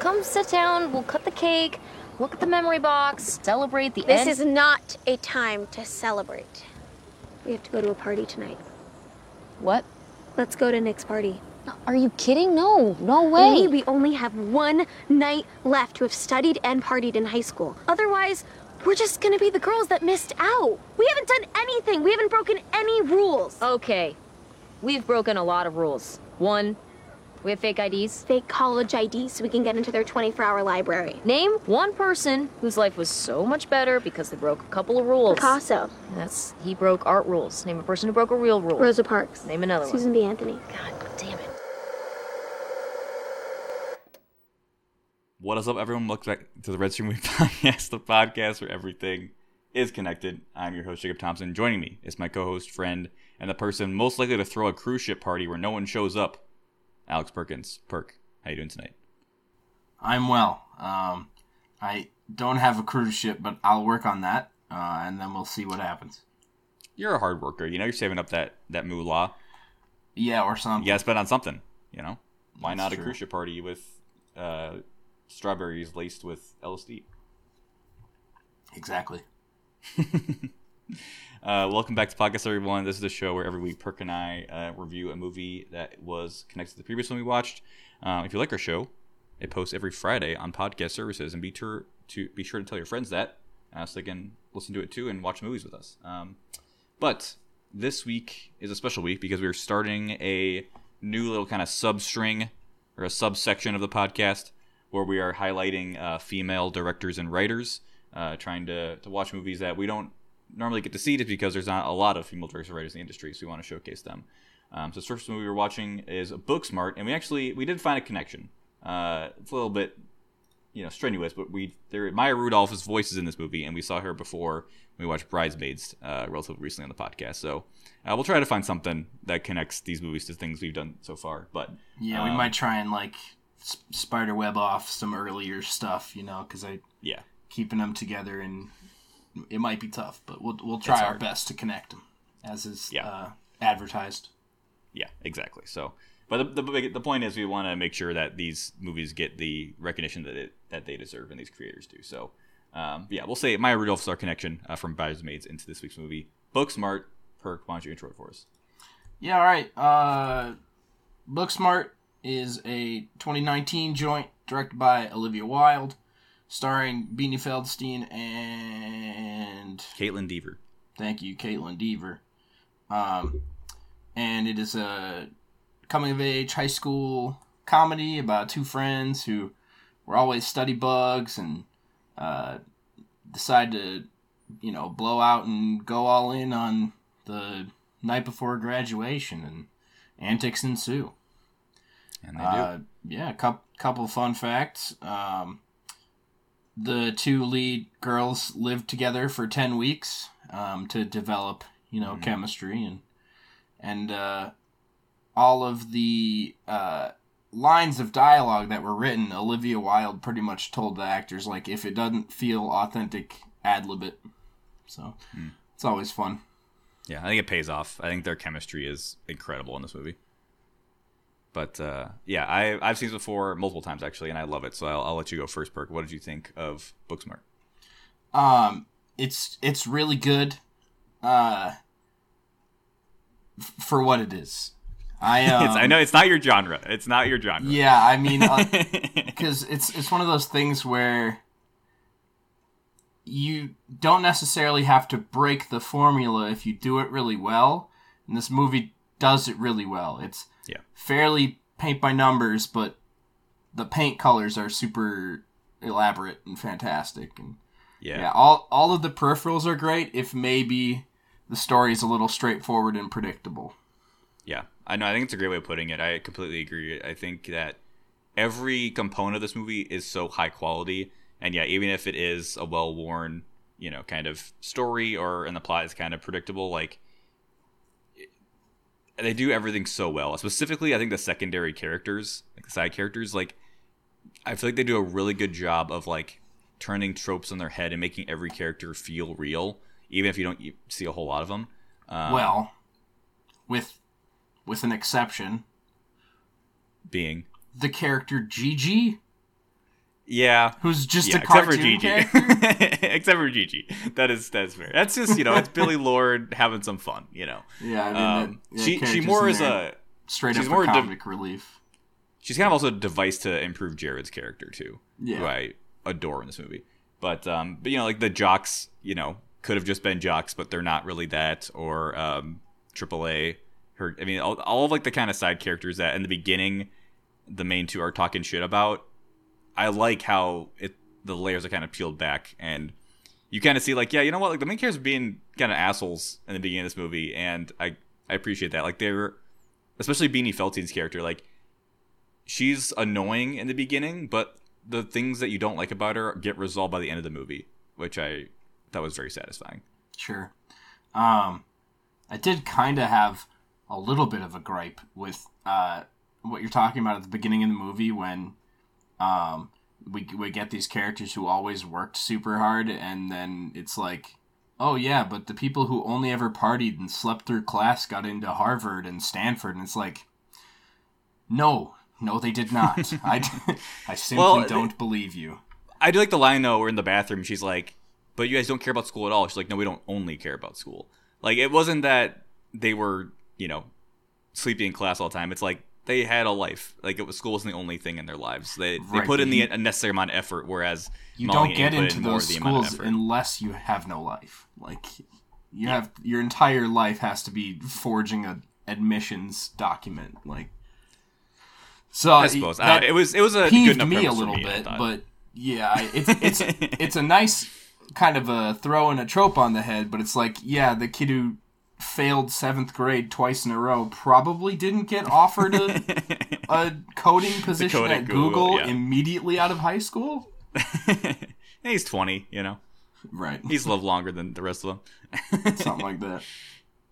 come sit down. We'll cut the cake, look at the memory box, celebrate the This end. is not a time to celebrate. We have to go to a party tonight. What? Let's go to Nick's party. Are you kidding? No, no way. we only have one night left to have studied and partied in high school. Otherwise, we're just gonna be the girls that missed out. We haven't done anything. We haven't broken any rules. Okay, we've broken a lot of rules. One, we have fake IDs. Fake college IDs so we can get into their 24-hour library. Name one person whose life was so much better because they broke a couple of rules. Picasso, That's he broke art rules. Name a person who broke a real rule. Rosa Parks, Name another one. Susan B. Anthony. God damn it. What is up, everyone? Welcome back to the Red Stream Movie Podcast, the podcast where everything is connected. I'm your host, Jacob Thompson. Joining me is my co-host, friend, and the person most likely to throw a cruise ship party where no one shows up, Alex Perkins. Perk, how you doing tonight? I'm well. Um, I don't have a cruise ship, but I'll work on that, uh, and then we'll see what happens. You're a hard worker. You know, you're saving up that that moolah. Yeah, or something. You gotta spend on something. You know, why That's not a cruise ship party with uh, strawberries laced with LSD? Exactly. Uh, welcome back to podcast, everyone. This is the show where every week Perk and I uh, review a movie that was connected to the previous one we watched. Um, if you like our show, it posts every Friday on podcast services, and be sure to be sure to tell your friends that uh, so they can listen to it too and watch movies with us. Um, but this week is a special week because we're starting a new little kind of substring or a subsection of the podcast where we are highlighting uh, female directors and writers, uh, trying to, to watch movies that we don't normally get to see it is because there's not a lot of female directors writers in the industry, so we want to showcase them. Um, so the first movie we're watching is Booksmart, and we actually we did find a connection. Uh, it's a little bit you know strenuous, but we there Maya Rudolph's voice is in this movie, and we saw her before we watched Bridesmaids uh, relatively recently on the podcast. So uh, we'll try to find something that connects these movies to things we've done so far. But Yeah, we um, might try and like s- spider web off some earlier stuff, you know, because I yeah, keeping them together and it might be tough, but we'll we'll try our best to connect them as is Yeah. uh, advertised. Yeah, exactly. So, but the, the big- the point is we want to make sure that these movies get the recognition that it that they deserve and these creators do. So, um, yeah, we'll say Maya Rudolph's our connection uh, from Bridesmaids into this week's movie. Booksmart, Perk, why don't you intro it for us? Yeah, all right. Uh, Booksmart is a 2019 joint directed by Olivia Wilde, starring Beanie Feldstein and Kaitlyn Dever. thank you, Kaitlyn Dever. Um, and it is a coming of age high school comedy about two friends who were always study bugs and uh, decide to, you know, blow out and go all in on the night before graduation, and antics ensue. And they Uh, do. yeah, a couple couple fun facts. Um, the two lead girls lived together for ten weeks um, to develop, you know, chemistry and and uh, all of the uh, lines of dialogue that were written. Olivia Wilde pretty much told the actors like, if it doesn't feel authentic, ad lib it. So it's always fun. Yeah, I think it pays off. I think their chemistry is incredible in this movie. But uh, yeah, I, I've seen this before multiple times actually, and I love it. So I'll, I'll let you go first, Perk. What did you think of Booksmart? Um, it's it's really good, uh, f- for what it is. I um, it's, I know it's not your genre. It's not your genre. Yeah, I mean, because it's it's one of those things where you don't necessarily have to break the formula if you do it really well, and this movie does it really well. It's Yeah. fairly paint by numbers, but the paint colors are super elaborate and fantastic and yeah. yeah, all all of the peripherals are great. If maybe the story is a little straightforward and predictable. Yeah, I know. I think it's a great way of putting it. I completely agree. I think that every component of this movie is so high quality, and yeah, even if it is a well-worn, you know, kind of story or and the plot is kind of predictable, like they do everything so well. Specifically, I think the secondary characters, like the side characters, like I feel like they do a really good job of like turning tropes on their head and making every character feel real, even if you don't see a whole lot of them. Um, well, with with an exception, being the character Gigi. Yeah. who's just yeah, a except for cartoon Gigi. except for Gigi. That is that's fair. That's just you know it's Billie Lourd having some fun. You know. Yeah, I mean, Um, that, that she she more is a straight she's up more for a div- comic relief. she's kind of also a device to improve Jared's character too, Yeah. who I adore in this movie. But um, but you know, like the jocks, you know, could have just been jocks, but they're not really that. Or um, AAA, her. I mean, all, all of like the kind of side characters that in the beginning, the main two are talking shit about. I like how it the layers are kind of peeled back and. You kind of see like, yeah, you know what? Like the main characters being kind of assholes in the beginning of this movie, and I I appreciate that. Like they're, especially Beanie Feldstein's character, like she's annoying in the beginning, but the things that you don't like about her get resolved by the end of the movie, which I that was very satisfying. Sure. Um, I did kind of have a little bit of a gripe with uh, what you're talking about at the beginning of the movie when um, we, we get these characters who always worked super hard, and then it's like, oh yeah, but the people who only ever partied and slept through class got into Harvard and Stanford, and it's like, no, no, they did not. I, I simply Well, don't believe you. I do like the line though, we're in the bathroom. She's like, "But you guys don't care about school at all." She's like, "No, we don't only care about school." Like it wasn't that they were, you know, sleeping in class all the time. It's like they had a life. Like it was school wasn't the only thing in their lives. They they put in the necessary amount of effort, whereas you Molly don't get and Amy put into in those the amount of schools unless you have no life. Like you have your entire life has to be forging a admissions document. Like so, I suppose that uh, it was it was a good peeved me a little me, bit, but yeah, it's it's it's a nice kind of a throw and a trope on the head. But it's like, yeah, the kid who failed seventh grade twice in a row probably didn't get offered a, a coding position code at Google, Google yeah. immediately out of high school. he's twenty. You know, Right. he's lived longer than the rest of them. Something like that.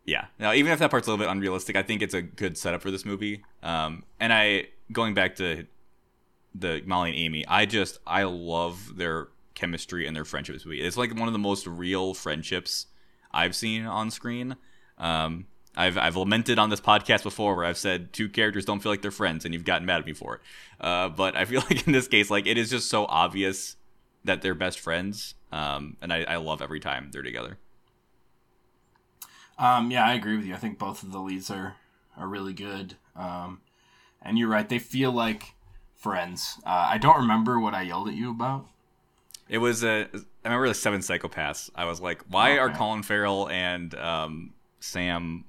Yeah. Now, even if that part's a little bit unrealistic, I think it's a good setup for this movie. Um, and I going back to the Molly and Amy, I just I love their chemistry and their friendship. This movie. It's like one of the most real friendships I've seen on screen. Um, I've I've lamented on this podcast before where I've said two characters don't feel like they're friends, and you've gotten mad at me for it. Uh, but I feel like in this case, like it is just so obvious that they're best friends, um, and I, I love every time they're together. Um, yeah, I agree with you. I think both of the leads are are really good. Um, and you're right; they feel like friends. Uh, I don't remember what I yelled at you about. It was a. I remember the Seven Psychopaths. I was like, why are Colin Farrell and um, Sam,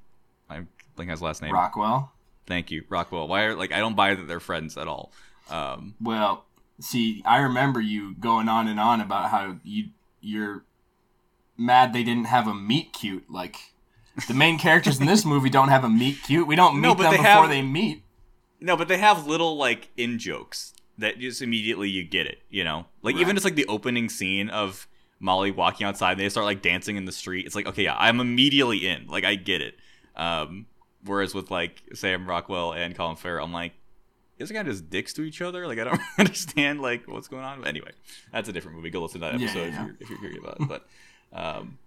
I think his last name. Rockwell. Thank you, Rockwell. Why are like I don't buy that they're friends at all. Um, Well, see, I remember you going on and on about how you you're mad they didn't have a meet cute. Like the main characters in this movie don't have a meet cute. We don't meet No, them they before have- they meet. no, but they have little like in jokes that just immediately you get it. You know, like even just like the opening scene of Molly walking outside and they start like dancing in the street. It's like okay, yeah, I'm immediately in. Like I get it. Um, whereas with like Sam Rockwell and Colin Farrell, I'm like. Is it kind of just dicks to each other? Like I don't understand like what's going on. But anyway, that's a different movie. Go listen to that Yeah, episode yeah, if you're if you're curious about it. But um,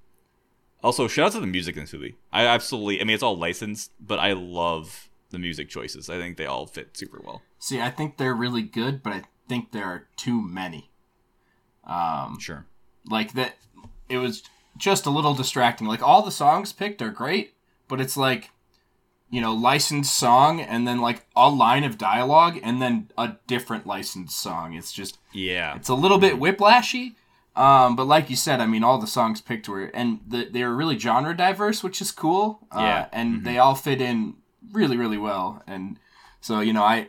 also shout out to the music in this movie. I absolutely. I mean, it's all licensed, but I love the music choices. I think they all fit super well. See, I think they're really good, but I think there are too many. Um, Sure. Like that it was just a little distracting. Like all the songs picked are great but it's like you know licensed song and then like a line of dialogue and then a different licensed song. It's just Yeah. it's a little bit whiplashy um, but like you said i mean all the songs picked were and the, they were really genre diverse which is cool uh, Yeah. and they all fit in really really well. And so you know i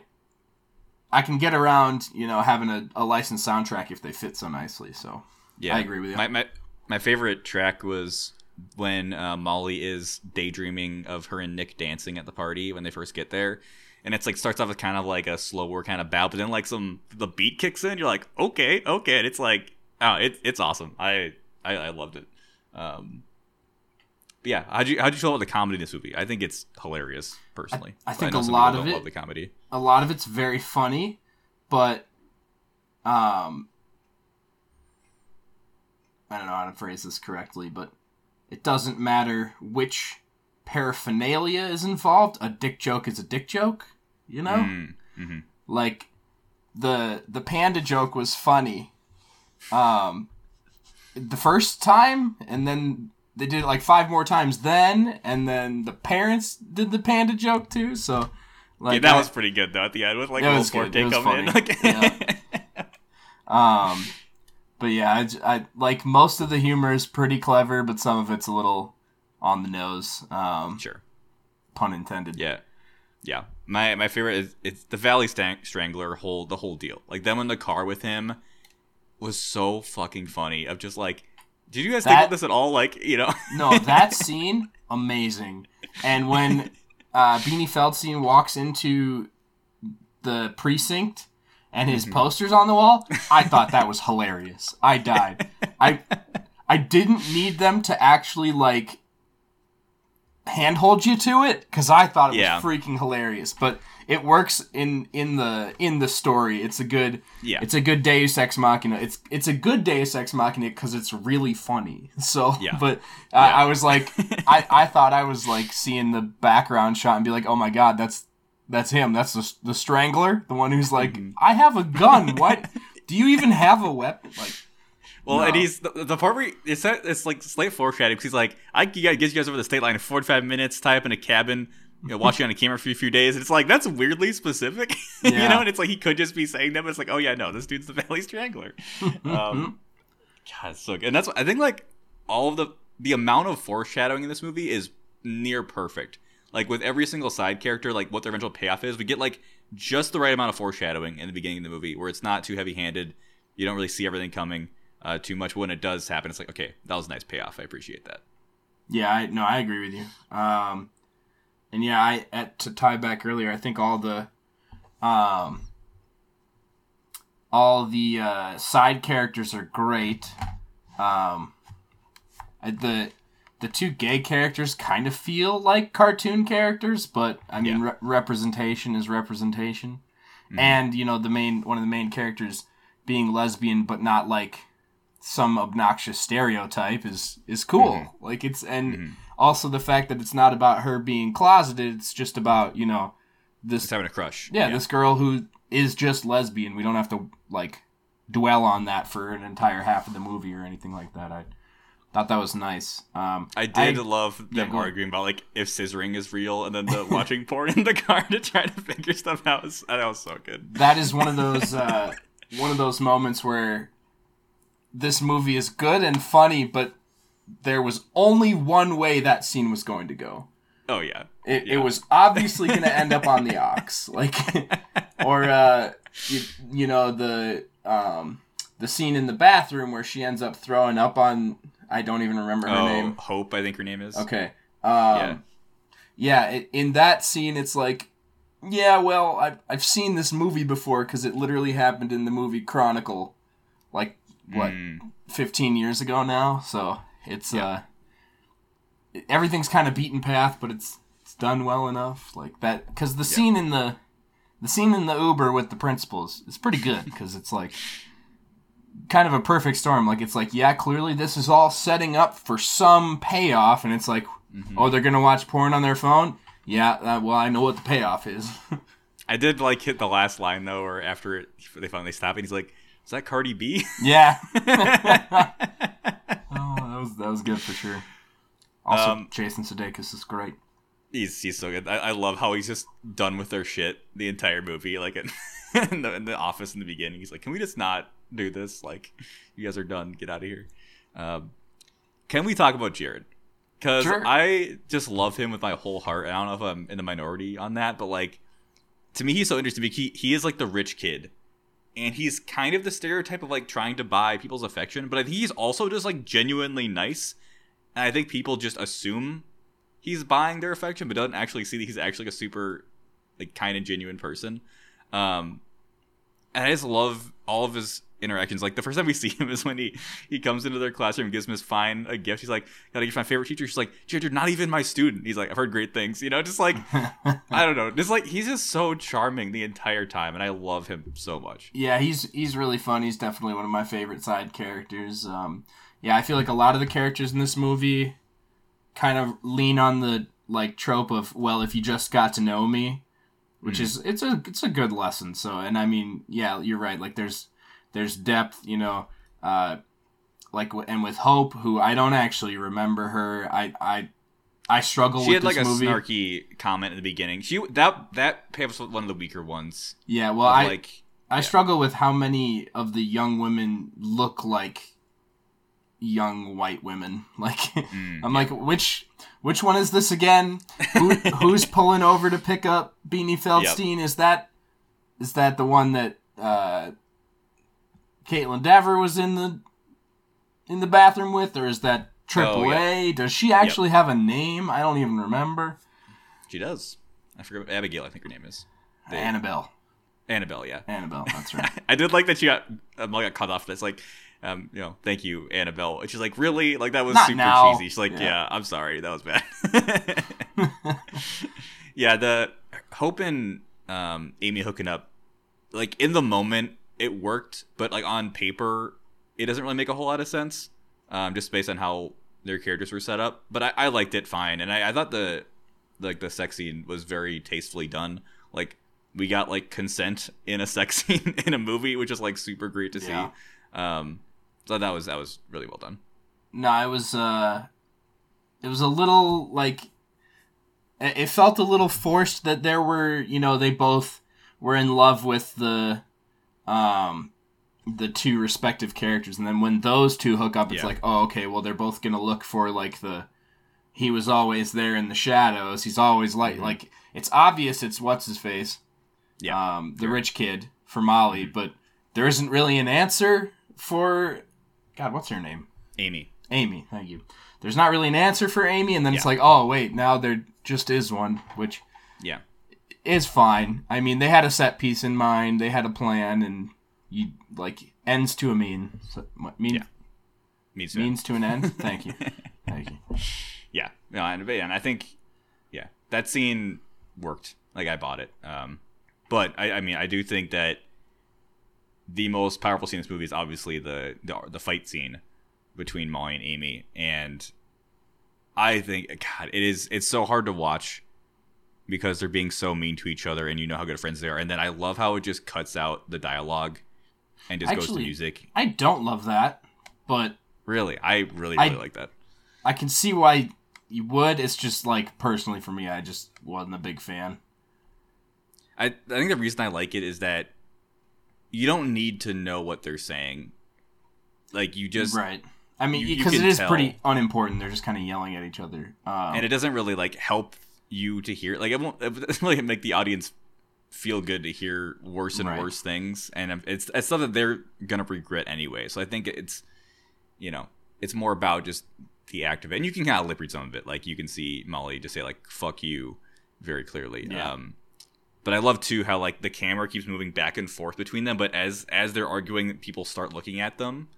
i can get around you know having a, a licensed soundtrack if they fit so nicely so Yeah, I agree with you. My my, my favorite track was when uh, Molly is daydreaming of her and Nick dancing at the party when they first get there, and it's like starts off with kind of like a slower kind of bow, but then like some the beat kicks in. You're like, okay, okay, and it's like, oh, it, it's awesome. I, I I loved it. Um, but yeah, how'd you how'd you feel about the comedy in this movie? I think it's hilarious personally. I But think know a lot of it- love the comedy. a lot of it's very funny, but um I don't know how to phrase this correctly, but it doesn't matter which paraphernalia is involved. A dick joke is a dick joke, you know? Mm, mhm. Like the the panda joke was funny. Um, the first time, and then they did it like five more times then, and then the parents did the panda joke too. So, like Yeah, that I- was pretty good though at the end with like was good. Forte coming in. Like, Yeah. um, but yeah, I like most of the humor is pretty clever, but some of it's a little on the nose. Um, sure. pun intended. Yeah, yeah. My my favorite is it's the Valley Stang- Strangler whole the whole deal. Like them in the car with him was so fucking funny. Of just like, did you guys think That- about this at all? Like, you know, No, that scene amazing. And when uh, Beanie Feldstein walks into the precinct and his posters on the wall, I thought that was hilarious. I died. I I didn't need them to actually like handhold you to it because I thought it was freaking hilarious. But it works in in the in the story. It's a good Yeah. It's a good Deus Ex Machina. It's it's a good Deus Ex Machina because it's really funny. So Yeah. but uh, I was like I I thought I was like seeing the background shot and be like, oh my god, that's that's him. That's the the Strangler, the one who's like, Mm-hmm. I have a gun. What? Do you even have a weapon? Like, Well, and he's the, the part where he, it's that- it's like slight foreshadowing because he's like, I get you guys over the state line in 45 minutes, tie up in a cabin, you know, watch you on a camera for a few days. And it's like that's weirdly specific, you know. And it's like he could just be saying that, but it's like, oh yeah, no, this dude's the Valley Strangler. um, God, it's so good. And that's what I think. Like all of the the amount of foreshadowing in this movie is near perfect. Like with every single side character, like what their eventual payoff is, we get like just the right amount of foreshadowing in the beginning of the movie, where it's not too heavy handed. You don't really see everything coming uh, too much. When it does happen, it's like, okay, that was a nice payoff. I appreciate that. yeah, I no, I agree with you. Um, and yeah, I at, to tie back earlier, I think all the um all the uh, side characters are great. Um, the the two gay characters kind of feel like cartoon characters, but I mean, Yeah. re- representation is representation. Mm-hmm. And you know, the main one of the main characters being lesbian, but not like some obnoxious stereotype is is cool. Mm-hmm. Like it's and mm-hmm. also the fact that it's not about her being closeted. It's just about you know this Just having a crush. yeah, this girl who is just lesbian. We don't have to like dwell on that for an entire half of the movie or anything like that. I thought that was nice. Um, I did I- love them ahead. arguing about like if scissoring is real, and then the watching porn in the car to try to figure stuff out. Was, that was so good. that is one of those uh, one of those moments where this movie is good and funny, but there was only one way that scene was going to go. Oh yeah, It, Yeah. it was obviously going to end up on the ox, like, or uh, you, you know the um, the scene in the bathroom where she ends up throwing up on. I don't even remember her oh name. Hope, I think her name is. Okay. Um, yeah. it, in that scene, it's like, yeah, well, I've I've seen this movie before because it literally happened in the movie Chronicle, like what, Mm. fifteen years ago now. So it's Yeah. uh, everything's kind of beaten path, but it's it's done well enough, like that. Because the scene in the the scene in the Uber with the principals is pretty good because it's like kind of a perfect storm. Like it's like, yeah, clearly this is all setting up for some payoff, and it's like, oh, they're gonna watch porn on their phone. Yeah, uh, well, I know what the payoff is. I did like hit the last line though, or after it, they finally stop, and he's like, "Is that Cardi B?" yeah. oh, that was that was good for sure. Also, Um, Jason Sudeikis is great. he's he's so good. I, I love how he's just done with their shit the entire movie. Like in, in, the, in the office in the beginning, he's like, "Can we just not do this? Like, you guys are done. Get out of here." Um, can we talk about Jared? Because Sure. I just love him with my whole heart. I don't know if I'm in the minority on that, but like, to me, he's so interesting. Because he he is like the rich kid. And he's kind of the stereotype of like trying to buy people's affection, but I think he's also just like genuinely nice. And I think people just assume he's buying their affection, but doesn't actually see that he's actually a super like kind of genuine person. Um, and I just love all of his interactions. Like the first time we see him is when he he comes into their classroom and gives Miss Fine a gift. He's like, "Gotta get my favorite teacher." She's like, "Jared, you're not even my student." He's like, "I've heard great things." You know, just like I don't know, just like he's just so charming the entire time, and I love him so much. Yeah, he's he's really fun. He's definitely one of my favorite side characters. Um, yeah, I feel like a lot of the characters in this movie kind of lean on the like trope of well, if you just got to know me, which is it's a it's a good lesson. So, and I mean, yeah, you're right. Like there's there's depth, you know, uh, like and with Hope, who I don't actually remember her. I I I struggle She with had like a movie. snarky comment in the beginning. She that that was one of the weaker ones. Yeah, well, I like I struggle with how many of the young women look like young white women. Like mm, I'm like, which which one is this again? Who, who's pulling over to pick up Beanie Feldstein? Is that is that the one that uh, Kaitlyn Dever was in the in the bathroom with, or is that Triple Oh, yeah. A? Does she actually have a name? I don't even remember. she does. I forget Abigail. I think her name is They- Annabelle. Annabelle. Yeah. Annabelle. That's right. I did like that she got um, got cut off. That's like, um, you know, thank you, Annabelle. And she's like, really? Like that was Not super now. cheesy. She's like, Yeah. yeah. I'm sorry, that was bad. yeah, the Hope and um, Amy hooking up, like in the moment, it worked, but like on paper, it doesn't really make a whole lot of sense, um, just based on how their characters were set up. But I, I liked it fine, and I, I thought the like the sex scene was very tastefully done. Like we got like consent in a sex scene in a movie, which is like super great to Yeah. see. Um, so that was that was really well done. No, it was uh it was a little like it it felt a little forced that there were, you know, they both were in love with the um the two respective characters and then when those two hook up it's Yeah. like, "Oh, okay, well they're both going to look for like the he was always there in the shadows. He's always like Mhm. like it's obvious it's what's his face. Yeah. Um the rich kid for Molly, but there isn't really an answer for God, what's her name? Amy. Amy, thank you. There's not really an answer for Amy, and then it's like, oh wait, now there just is one, which Yeah. Is fine. I mean, they had a set piece in mind, they had a plan, and you like ends to a mean, so, what, mean Yeah. Me too. means to an end. thank you, thank you. yeah no and, and i think yeah that scene worked like i bought it um but i i mean i do think that the most powerful scene in this movie is obviously the the, the fight scene between molly and amy and i think god it is it's so hard to watch because they're being so mean to each other and you know how good friends they are and then i love how it just cuts out the dialogue and just goes to music I don't love that, but really i really I- really like that I can see why you would. It's just like personally for me, I just wasn't a big fan. I, I think the reason I like it is that you don't need to know what they're saying. Like you just right. I mean, because it is tell. pretty unimportant. They're just kind of yelling at each other. Um, and it doesn't really like help you to hear like it won't it really make the audience feel good to hear worse and Right. worse things. And it's it's stuff that they're gonna regret anyway. So i think it's you know it's more about just the act of it. And you can kind of lip read some of it. Like you can see molly just say like fuck you very clearly. Yeah. um but i love too how like the camera keeps moving back and forth between them. But as as they're arguing people start looking at them.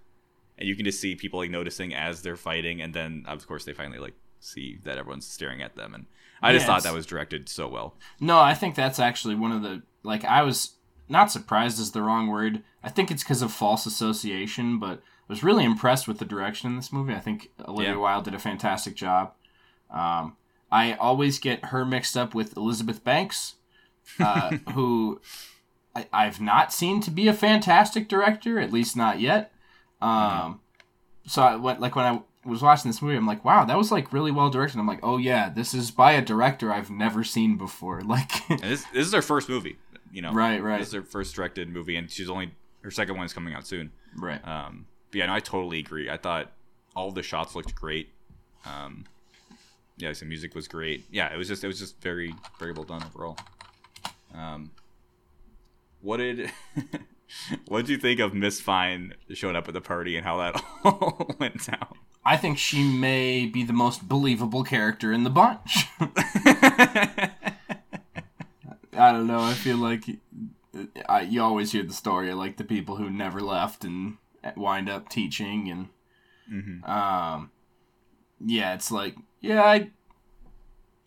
And you can just see people like noticing as they're fighting. And then of course they finally like see that everyone's staring at them. And i just Yeah, thought that was directed so well No, I think that's actually one of the like I was not surprised is the wrong word. I think it's because of false association, but I was really impressed with the direction in this movie. I think Olivia Yeah. Wilde did a fantastic job. Um, I always get her mixed up with Elizabeth Banks, uh, who I, I've not seen to be a fantastic director, at least not yet. Um, So I went like when I was watching this movie, I'm like, wow, that was like really well directed. I'm like, oh yeah, this is by a director I've never seen before. Like, this this is her first movie you know Right, right. this is her first directed movie and she's only her second one is coming out soon right. um but yeah no, i totally agree i thought all the shots looked great um yeah the music was great yeah it was just it was just very very well done overall um what did what did you think of miss fine showing up at the party and how that all went down I think she may be the most believable character in the bunch. I don't know. I feel like I, you always hear the story of like the people who never left and wind up teaching and Mhm. um yeah, it's like yeah, I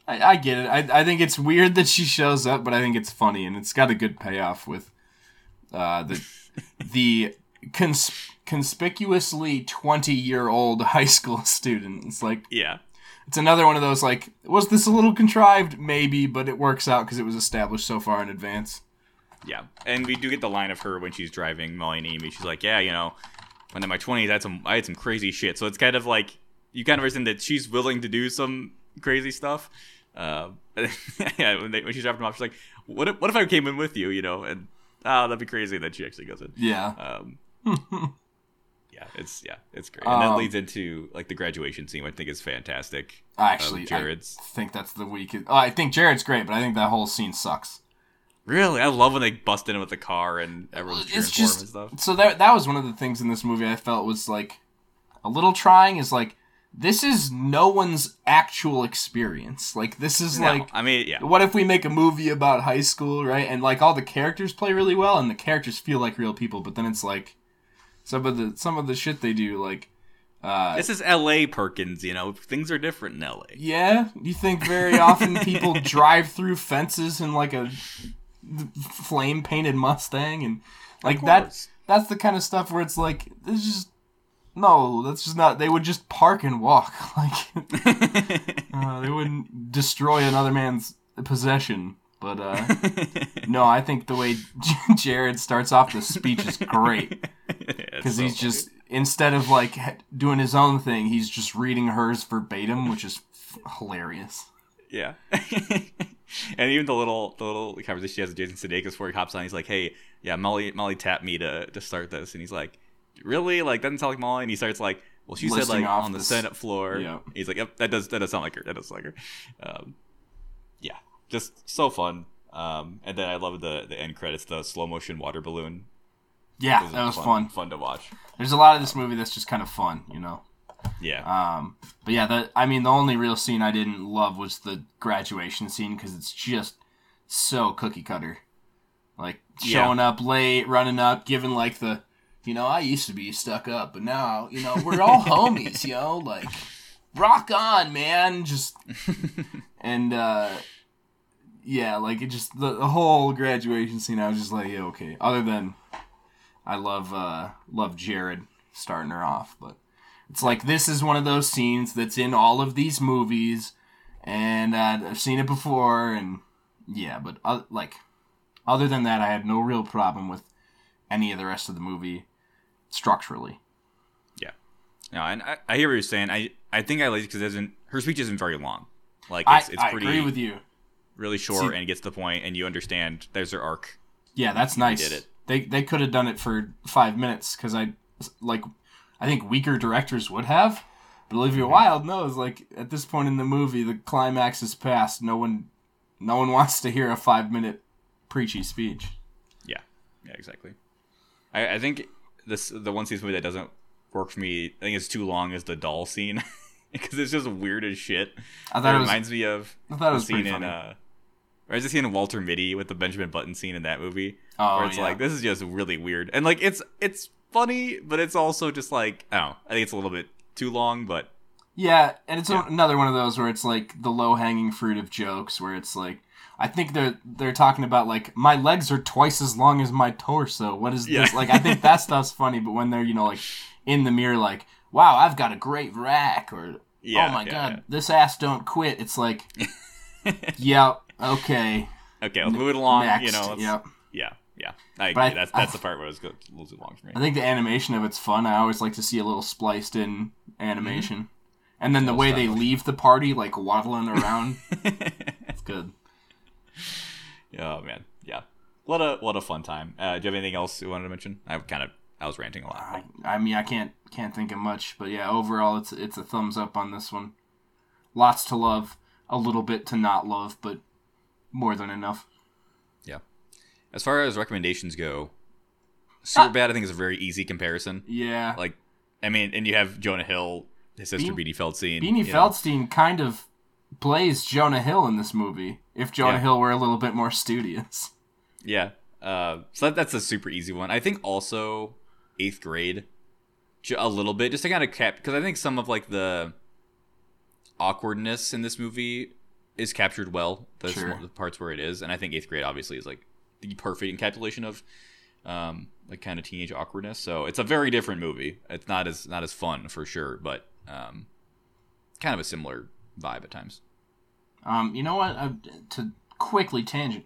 I, I get it. I, I think it's weird that she shows up, but I think it's funny and it's got a good payoff with uh the the cons- conspicuously 20 year old high school student. It's like yeah it's another one of those like was this a little contrived maybe but it works out because it was established so far in advance Yeah, and we do get the line of her when she's driving Molly and Amy. She's like, "Yeah, you know, when in my twenties, I had some, I had some crazy shit." So it's kind of like you kind of understand that she's willing to do some crazy stuff. Uh, yeah, when, they, when she's dropping them off, she's like, "What if, what if I came in with you?" You know, and oh, that'd be crazy. That she actually goes in. yeah Um, yeah, it's yeah, it's great, and that Um, leads into like the graduation scene, which I think is fantastic. Actually Um, Jared's. I think that's the weakest oh, I think Jared's great but I think that whole scene sucks Really, I love when they bust in with the car and everyone's cheering it's for him just and stuff. so that that was one of the things in this movie I felt was like a little trying is like this is no one's actual experience like this is No, like I mean, yeah, what if we make a movie about high school, right? And like all the characters play really well, and the characters feel like real people, but then it's like some of the some of the shit they do, like uh, This is L.A. Perkins. You know, things are different in L.A. yeah, you think very often people drive through fences in like a flame painted Mustang, and like that. That's the kind of stuff where it's like it's just no, that's just not. They would just park and walk, like uh, they wouldn't destroy another man's possession. But uh, no, I think the way Jared starts off the speech is great because he's just instead of like doing his own thing, he's just reading hers verbatim, which is f- hilarious. yeah. and even the little the little conversation he has with Jason Sudeikis before he hops on, he's like, "Hey, yeah, Molly Molly tapped me to to start this," and he's like, "Really? Like doesn't sound like Molly?" And he starts like, "Well, she said like on the this- Senate floor." Yeah. He's like, "Yep, that does that does sound like her. That does sound like her." Um, yeah, just so fun. Um, and then I love the the end credits, the slow motion water balloon. Yeah, is that was fun, fun. fun to watch. There's a lot of this movie that's just kind of fun, you know. Yeah. Um, but yeah, the I mean, the only real scene I didn't love was the graduation scene because it's just so cookie cutter. Like Yeah. showing up late, running up, giving like the, you know, I used to be stuck up, but now, you know, we're all homies, yo. Like, rock on, man. Just and uh, yeah, like it just the, the whole graduation scene. I was just like, yeah, okay. Other than, I love uh love Jared starting her off, but. It's like this is one of those scenes that's in all of these movies, and uh, I've seen it before, and yeah, but uh, like, other than that, I had no real problem with any of the rest of the movie structurally. Yeah, no, and I, I hear what you're saying. I, I think I like it because isn't her speech isn't very long. Like I, it's, pretty. I agree with you. Really short See- and gets to the point, and you understand there's their arc. Yeah, that's nice. did it. They they could have done it for five minutes because I like, I think weaker directors would have. But Olivia Mm-hmm. Wilde knows like at this point in the movie, the climax is past. No one, no one wants to hear a five minute preachy speech. Yeah, yeah, exactly. I, I think this the one scene movie that doesn't work for me. I think it's too long. Is the doll scene because it's just weird as shit. I thought it it was. reminds me of I thought it the was scene in uh, or is the scene in Walter Mitty with the Benjamin Button scene in that movie? Oh, where it's yeah. like this is just really weird and like it's it's funny, but it's also just like I don't know. I think it's a little bit too long, but Yeah, and it's Yeah. another one of those where it's like the low hanging fruit of jokes, where it's like, I think they're they're talking about like my legs are twice as long as my torso. What is Yeah. this? Like, I think that stuff's funny, but when they're you know like in the mirror, like, wow, I've got a great rack, or oh yeah. oh my god, this ass don't quit. It's like, yeah, okay. Okay, let's move it along. next, You know, yep. yeah, yeah. I But agree. I- that's that's I- the part where it was go- a little too long for me. I think the animation of it's fun. I always like to see a little spliced in animation, and then the way they leave the party, like waddling around, it's good. oh man, yeah. What a what a fun time. Uh, do you have anything else you wanted to mention? I kind of I was ranting a lot. I, I mean, I can't can't think of much, but yeah, overall, it's it's a thumbs up on this one. Lots to love, a little bit to not love, but more than enough. Yeah. As far as recommendations go, Ah. Super Bad I think is a very easy comparison. Yeah, Like, I mean, and you have Jonah Hill, his sister Bean- Beanie Feldstein. Beanie you know. Feldstein kind of plays Jonah Hill in this movie. If Jonah Yeah. Hill were a little bit more studious, Yeah. Uh, so that, that's a super easy one. I think also eighth grade, a little bit, just to kind of cap, because I think some of like the awkwardness in this movie is captured well. The, Sure. sm- the parts where it is, and I think eighth grade obviously is like the perfect encapsulation of um, like kind of teenage awkwardness. So it's a very different movie. It's not as not as fun for sure, but um, kind of a similar vibe at times. Um, you know what? i to quickly tangent,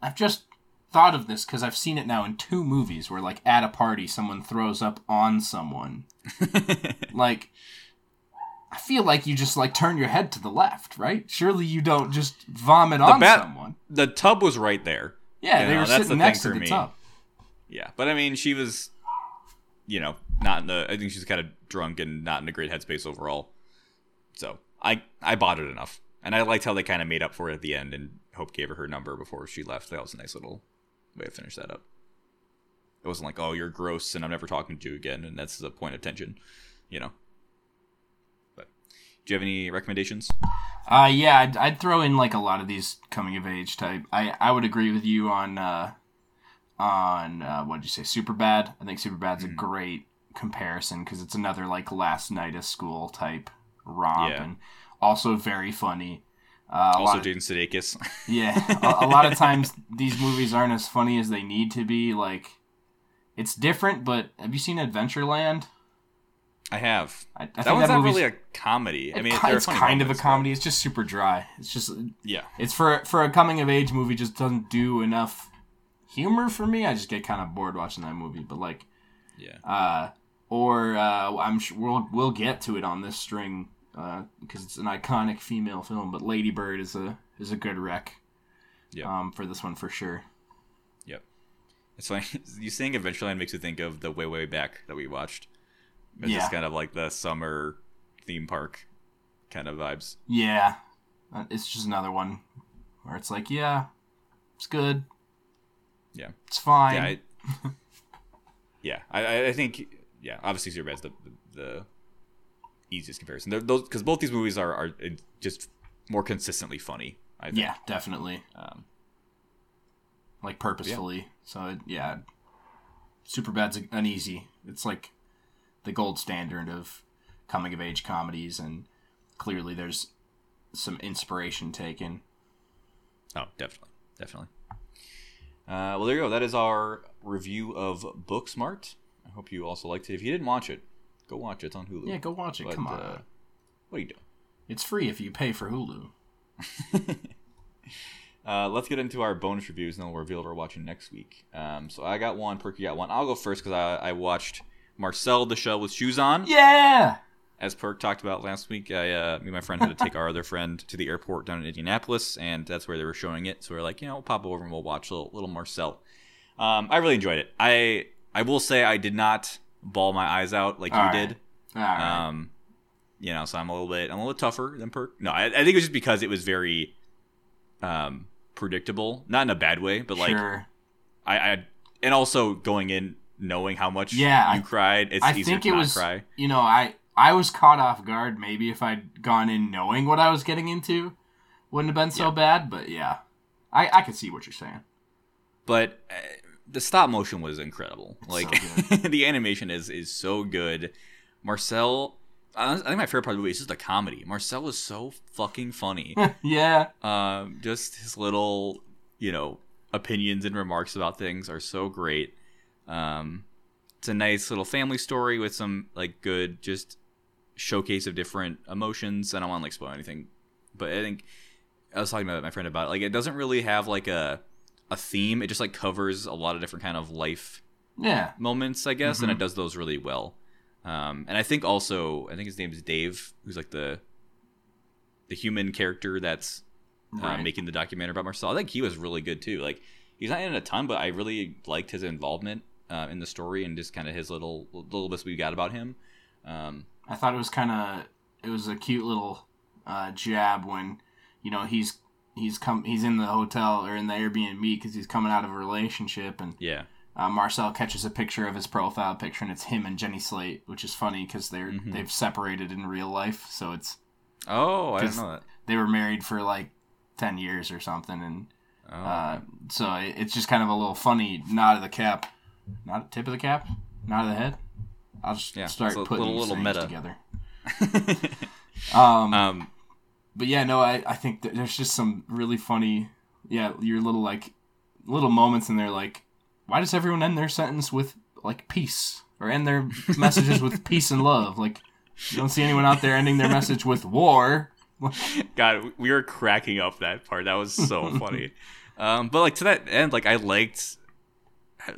I've just thought of this because I've seen it now in two movies where, like, at a party, someone throws up on someone. like, I feel like you just like turn your head to the left, right? Surely you don't just vomit on bat- someone. the tub was right there. Yeah, You they know, were sitting the next to the me. tub. Yeah, but I mean, she was, you know, not in the. I think she's kind of drunk and not in a great headspace overall. So I I bought it enough, and I liked how they kind of made up for it at the end, and Hope gave her her number before she left. That was a nice little way to finish that up. It wasn't like, oh, you're gross, and I'm never talking to you again, and that's the point of tension, you know. Do you have any recommendations? Uh, yeah, I'd, I'd throw in like a lot of these coming of age type. I I would agree with you on uh, on uh, what did you say, Super Bad. I think Super Bad's Mm-hmm. a great comparison because it's another like last night of school type romp Yeah. and also very funny. Uh, also, of- Jason Sudeikis. yeah, a, a lot of times these movies aren't as funny as they need to be. Like, it's different. But have you seen Adventureland? I have. I, I that one's not really a comedy. I mean, it's kind of a comedy. It's just super dry. It's just Yeah. it's for for a coming of age movie. Just doesn't do enough humor for me. I just get kind of bored watching that movie. But like, Yeah. uh, or uh, I'm sure we'll we'll get to it on this string because it's an iconic female film. But Lady Bird is a is a good rec. Yeah. Um, for this one for sure. Yep. It's funny. You saying Adventureland makes me think of the way way back that we watched. It's Yeah. just kind of like the summer theme park kind of vibes. Yeah, Uh, it's just another one where it's like, yeah, it's good. Yeah. It's fine. Yeah. I, yeah. I- I, think yeah. Obviously, Superbad's the the easiest comparison. They're, those because both these movies are are uh, just more consistently funny. I think. yeah, definitely. Um, Like purposefully. So it, yeah, Superbad's a- an easy. It's like the gold standard of coming of age comedies, and clearly there's some inspiration taken. Oh, definitely, definitely. Uh, well, there you go. That is our review of Booksmart. I hope you also liked it. If you didn't watch it, go watch it. It's on Hulu. Yeah, go watch it. But, Come on, uh, what are you doing? it's free if you pay for Hulu. Uh, let's get into our bonus reviews, and then we'll reveal what we're watching next week. Um, so I got one. Perky got one. I'll go first because I, I watched Marcel the Shell with Shoes On. Yeah. As Perk talked about last week, I, uh, me and my friend had to take our other friend to the airport down in Indianapolis, and that's where they were showing it. So we are like, you know, we'll pop over and we'll watch a little, little Marcel. Um, I really enjoyed it. I I will say I did not bawl my eyes out like you All right. did. All right. Um, you know, so I'm a little bit, I'm a little tougher than Perk. No, I, I think it was just because it was very, um, predictable. Not in a bad way, but like sure. I, I, and also going in knowing how much Yeah, you I- cried, it's I easier think to it not was. cry. You know, I I was caught off guard. Maybe if I'd gone in knowing what I was getting into, wouldn't have been so Yeah. bad. But yeah, I I could see what you're saying. But uh, the stop motion was incredible. Like so the animation is is so good. Marcel. I think my favorite part of the movie is just the comedy. Marcel is so fucking funny. yeah. um, just his little, you know, opinions and remarks about things are so great. Um, it's a nice little family story with some like good just showcase of different emotions. And I don't want to like spoil anything, but I think I was talking to my friend about it. Like it doesn't really have like a a theme. It just like covers a lot of different kind of life Yeah. moments, I guess, and it Mhm. does those really well. Um, and I think also, I think his name is Dave, who's like the the human character that's uh, Right. making the documentary about Marcel. I think he was really good too. Like he's not in a ton, but I really liked his involvement uh, in the story and just kind of his little little bits we got about him. Um, I thought it was kind of it was a cute little uh, jab when you know he's he's come he's in the hotel or in the Airbnb because he's coming out of a relationship and yeah, uh, Marcel catches a picture of his profile picture and it's him and Jenny Slate, which is funny because they're Mhm. they've separated in real life, so it's Oh, I didn't know that. they were married for like ten years or something, and Oh, uh, so it, it's just kind of a little funny nod of the cap, not tip of the cap, not of the head. I'll just Yeah, start it's a putting little- meta. together. Um, um, but yeah, no, I, I think that there's just some really funny, yeah, your little like little moments in there. Like, why does everyone end their sentence with like peace or end their messages with peace and love? Like, you don't see anyone out there ending their message with war. God, we were cracking up that part. That was so funny. Um, but like to that end, like I liked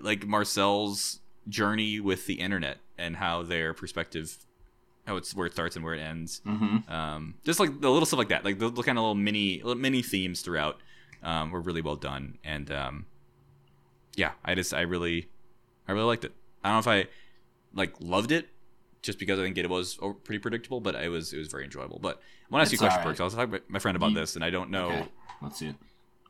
like Marcel's journey with the internet and how their perspective, how it's where it starts and where it ends. Mm-hmm. Um, just like the little stuff like that, like the, the kind of little mini little mini themes throughout, um, were really well done. And um, yeah, I just I really, I really liked it. I don't know if I like loved it just because I think it was pretty predictable, but it was it was very enjoyable. But I want to ask you a question, alright. Perks. I was talking to my friend about You- this, and I don't know. Okay, let's see it.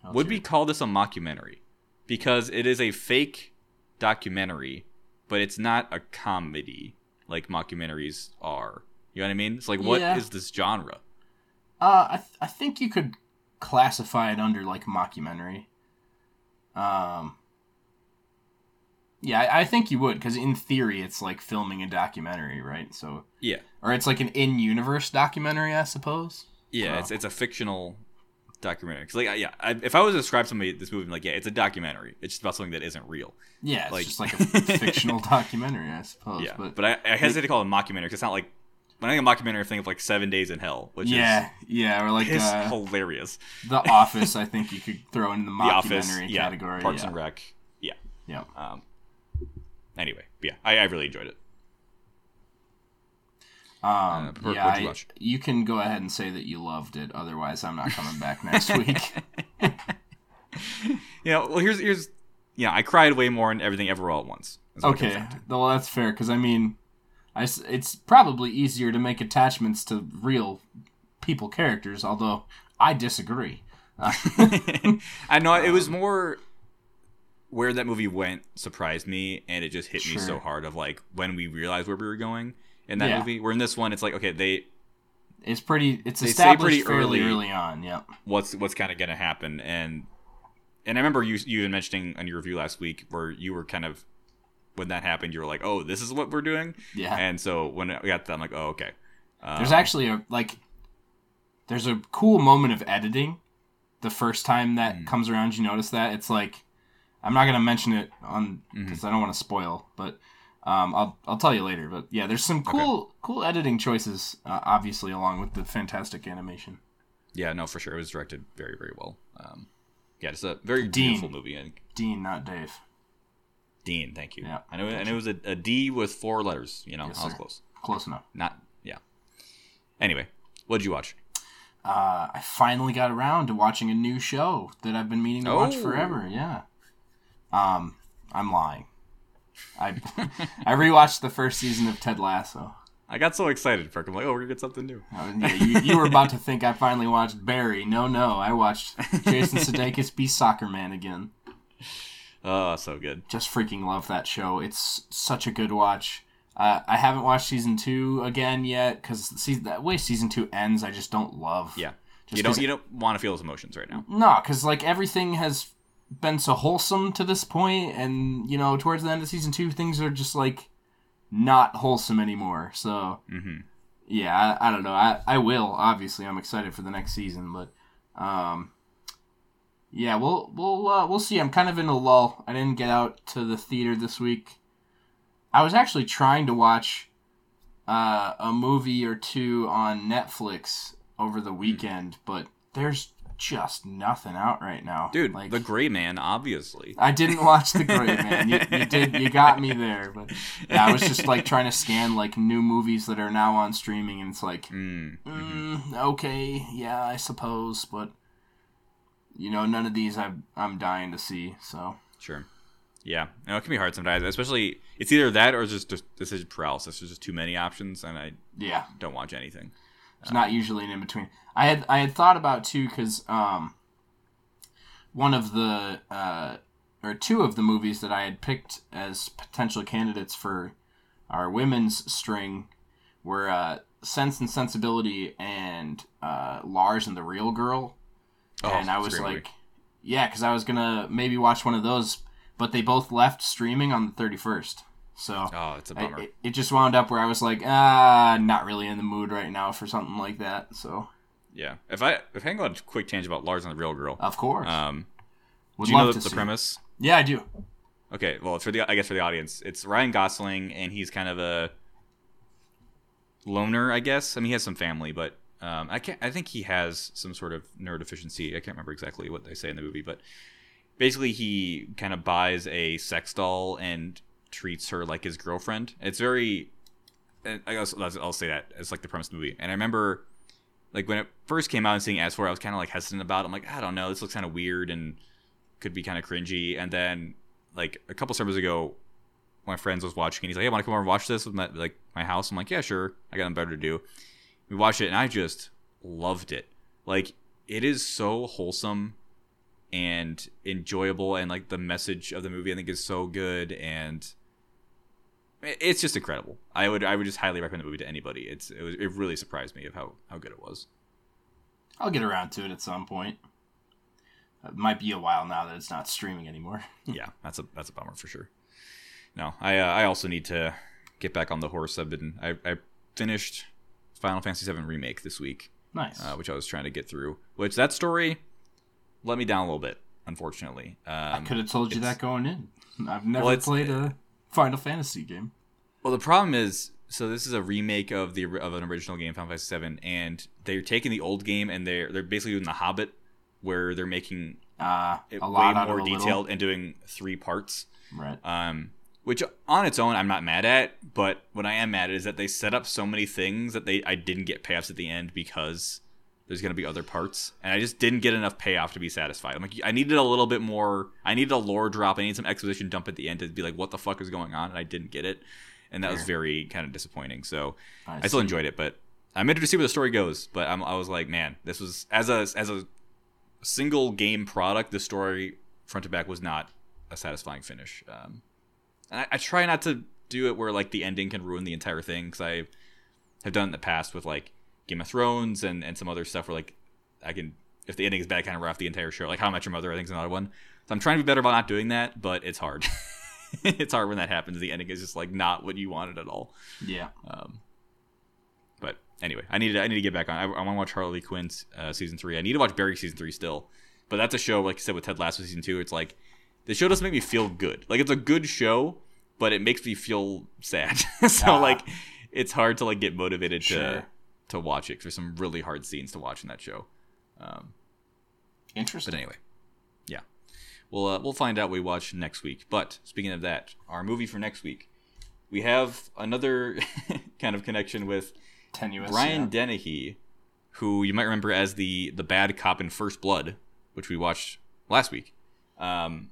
Let's Would we it. call this a mockumentary? Because it is a fake documentary, but it's not a comedy like mockumentaries are. You know what I mean? It's like, what is Yeah. this genre? Uh, I, th- I think you could classify it under like mockumentary. Um, yeah, I, I think you would because in theory it's like filming a documentary, right? So, Yeah, or it's like an in-universe documentary, I suppose. yeah. Oh. It's it's a fictional documentary. Cause like, yeah, I, if I was to describe somebody this movie, I'm like, yeah, it's a documentary. It's just about something that isn't real. Yeah, it's Like- just like a fictional documentary, I suppose. yeah, but, but, I, I hesitate to call it a mockumentary because it's not like when I think of mockumentary, I think of like Seven Days in Hell, which yeah, yeah, or like is uh, hilarious. The Office. I think you could throw in the The mockumentary Office, yeah, category. Parks yeah. and Rec, yeah. yeah. Um, anyway, yeah, I, I really enjoyed it. Um, Uh, yeah, I- you can go ahead and say that you loved it. Otherwise, I'm not coming back next week. Yeah, well, here's here's yeah, I cried way more in everything ever all at once. is what it comes okay, well that's fair because I mean, I it's probably easier to make attachments to real people characters. Although I disagree. I know it Um, was more where that movie went surprised me, and it just hit me so hard of like when we realized where we were going in that Yeah. movie. Where in this one, it's like okay, they it's pretty. It's established pretty fairly early- early on. Yep. what's what's kind of gonna happen, and and I remember you you mentioning on your review last week where you were kind of when that happened, you were like, oh, this is what we're doing, Yeah. and so when we got that, I'm like, oh, okay. There's Um, actually a like there's a cool moment of editing the first time that Mm. comes around you notice that it's like I'm not going to mention it on Mm-hmm. cuz I don't want to spoil but um, I'll I'll tell you later but yeah there's some cool cool editing choices uh, obviously along with the fantastic animation. Yeah, no, for sure. It was directed very, very well. Um, yeah, it's a very Dean. beautiful movie. And Dean not Dave. Dean, thank you. Yeah, I know, and it was a, a D with four letters. You know, Yes, I was sir. close. Close enough. Not, yeah. Anyway, what did you watch? Uh, I finally got around to watching a new show that I've been meaning to watch Oh. forever. Yeah. Um, I'm lying. I I rewatched the first season of Ted Lasso. I got so excited, Perk. I'm like, oh, we're gonna get something new. Uh, yeah, you, you were about to think I finally watched Barry. No, no, I watched Jason Sudeikis be Soccer Man again. Oh, so good. Just freaking love that show. It's such a good watch. Uh, I haven't watched season two again yet because the way season two ends, I just don't love. Yeah, Just you don't you don't want to feel those emotions right now. No, because like everything has been so wholesome to this point, and you know, towards the end of season two, things are just like not wholesome anymore. So hmm yeah, I, I don't know. I I will obviously. I'm excited for the next season, but um, yeah, we'll we'll uh, we'll see. I'm kind of in a lull. I didn't get out to the theater this week. I was actually trying to watch uh, a movie or two on Netflix over Hmm. the weekend, but there's just nothing out right now, Dude, Like, The Gray Man, obviously. I didn't watch the Gray Man. You, you did. You got me there, but yeah, I was just like trying to scan like new movies that are now on streaming, and it's like, Mm. mm, okay, yeah, I suppose, but you know, none of these I'm I'm dying to see. So Sure. Yeah, no, it can be hard sometimes, especially it's either that or it's just just decision paralysis. There's just too many options, and I yeah, don't watch anything. It's not usually an in between. I had I had thought about too because um, one of the uh, or two of the movies that I had picked as potential candidates for our women's string were uh, Sense and Sensibility and uh, Lars and the Real Girl. Oh, and I was like, movie. yeah, because I was gonna maybe watch one of those, but they both left streaming on the thirty first. So oh, it's a I- bummer. it, it just wound up where I was like, ah, not really in the mood right now for something like that. So, yeah, if I if I can go on a quick tangent about Lars and the Real Girl, of course, um, would do you know the, the premise? Yeah, I do. Okay, well, for the I guess for the audience, it's Ryan Gosling, and he's kind of a loner, I guess. I mean, he has some family, but Um, I can't. I think he has some sort of neurodeficiency. I can't remember exactly what they say in the movie, but basically he kind of buys a sex doll and treats her like his girlfriend. It's very. I guess I'll say that it's like the premise of the movie. And I remember, like when it first came out and seeing S4, I was kind of like hesitant about. It. I'm like, I don't know, this looks kind of weird and could be kind of cringy. And then like a couple summers ago, my friends was watching and he's like, Hey, want to come over and watch this with my like my house? I'm like, Yeah, sure. I got nothing better to do. We watched it and I just loved it. Like it is so wholesome and enjoyable and like the message of the movie I think is so good and it's just incredible. I would I would just highly recommend the movie to anybody. It's it was it really surprised me of how how good it was. I'll get around to it at some point. It might be a while now that it's not streaming anymore. yeah, that's a that's a bummer for sure. No, I uh, I also need to get back on the horse. I've been I, I finished Final Fantasy VII remake this week. Nice, uh, which I was trying to get through. Which that story let me down a little bit, unfortunately. Um, I could have told you that going in. I've never well, played a Final Fantasy game. Well, the problem is, so this is a remake of the of an original game, Final Fantasy VII, and they're taking the old game and they're they're basically doing the Hobbit, where they're making uh, it way more detailed little. and doing three parts. Right. Um, which on its own I'm not mad at, but what I am mad at is that they set up so many things that they I didn't get payoffs at the end because there's going to be other parts. And i just didn't get enough payoff to be satisfied. I'm like i needed a little bit more i needed a lore drop. I need some exposition dump at the end to be like what the fuck is going on? And i didn't get it. And that was very kind of disappointing. So i, I still enjoyed it but i'm interested to see where the story goes. But I'm, i was like man this was as a as a single game product the story front to back was not a satisfying finish. Um, and I, I try not to do it where like the ending can ruin the entire thing because i have done it in the past with like Game of Thrones and, and some other stuff where like I can if the ending is bad, I kind of rough the entire show. Like How I Met Your Mother, I think is another one. So I'm trying to be better about not doing that, but it's hard. it's hard when that happens. The ending is just like not what you wanted at all. Yeah. Um, but anyway, I need to I need to get back on. I, I want to watch Harley Quinn uh, season three. I need to watch Barry season three still. But that's a show like I said with Ted Lasso season two. It's like the show doesn't make me feel good. Like it's a good show, but it makes me feel sad. so ah. like it's hard to like get motivated sure. to to watch it because there's some really hard scenes to watch in that show. Um, Interesting. But anyway, yeah, we'll uh, we'll find out. we watch next week. But speaking of that, our movie for next week, we have another kind of connection with Tenuous, Brian yeah. Dennehy, who you might remember as the the bad cop in First Blood, which we watched last week. Um,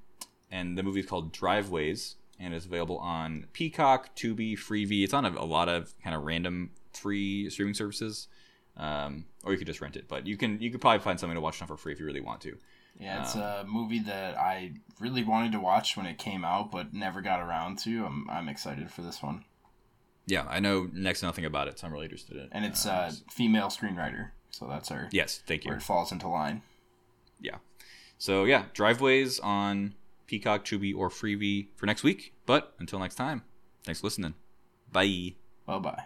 and the movie is called Driveways and is available on Peacock, Tubi, Freevee. It's on a, a lot of kind of random free streaming services, um, or you could just rent it. But you can you could probably find something to watch on for free if you really want to. Yeah, it's um, a movie that I really wanted to watch when it came out, but never got around to. I'm I'm excited for this one. Yeah, I know next to nothing about it, so I'm really interested in it. And it's uh, a female screenwriter, so that's our yes, thank you. Where it falls into line. Yeah, so yeah, driveways on Peacock, Tubi, or Freevee for next week. But until next time, thanks for listening. Bye. Bye bye.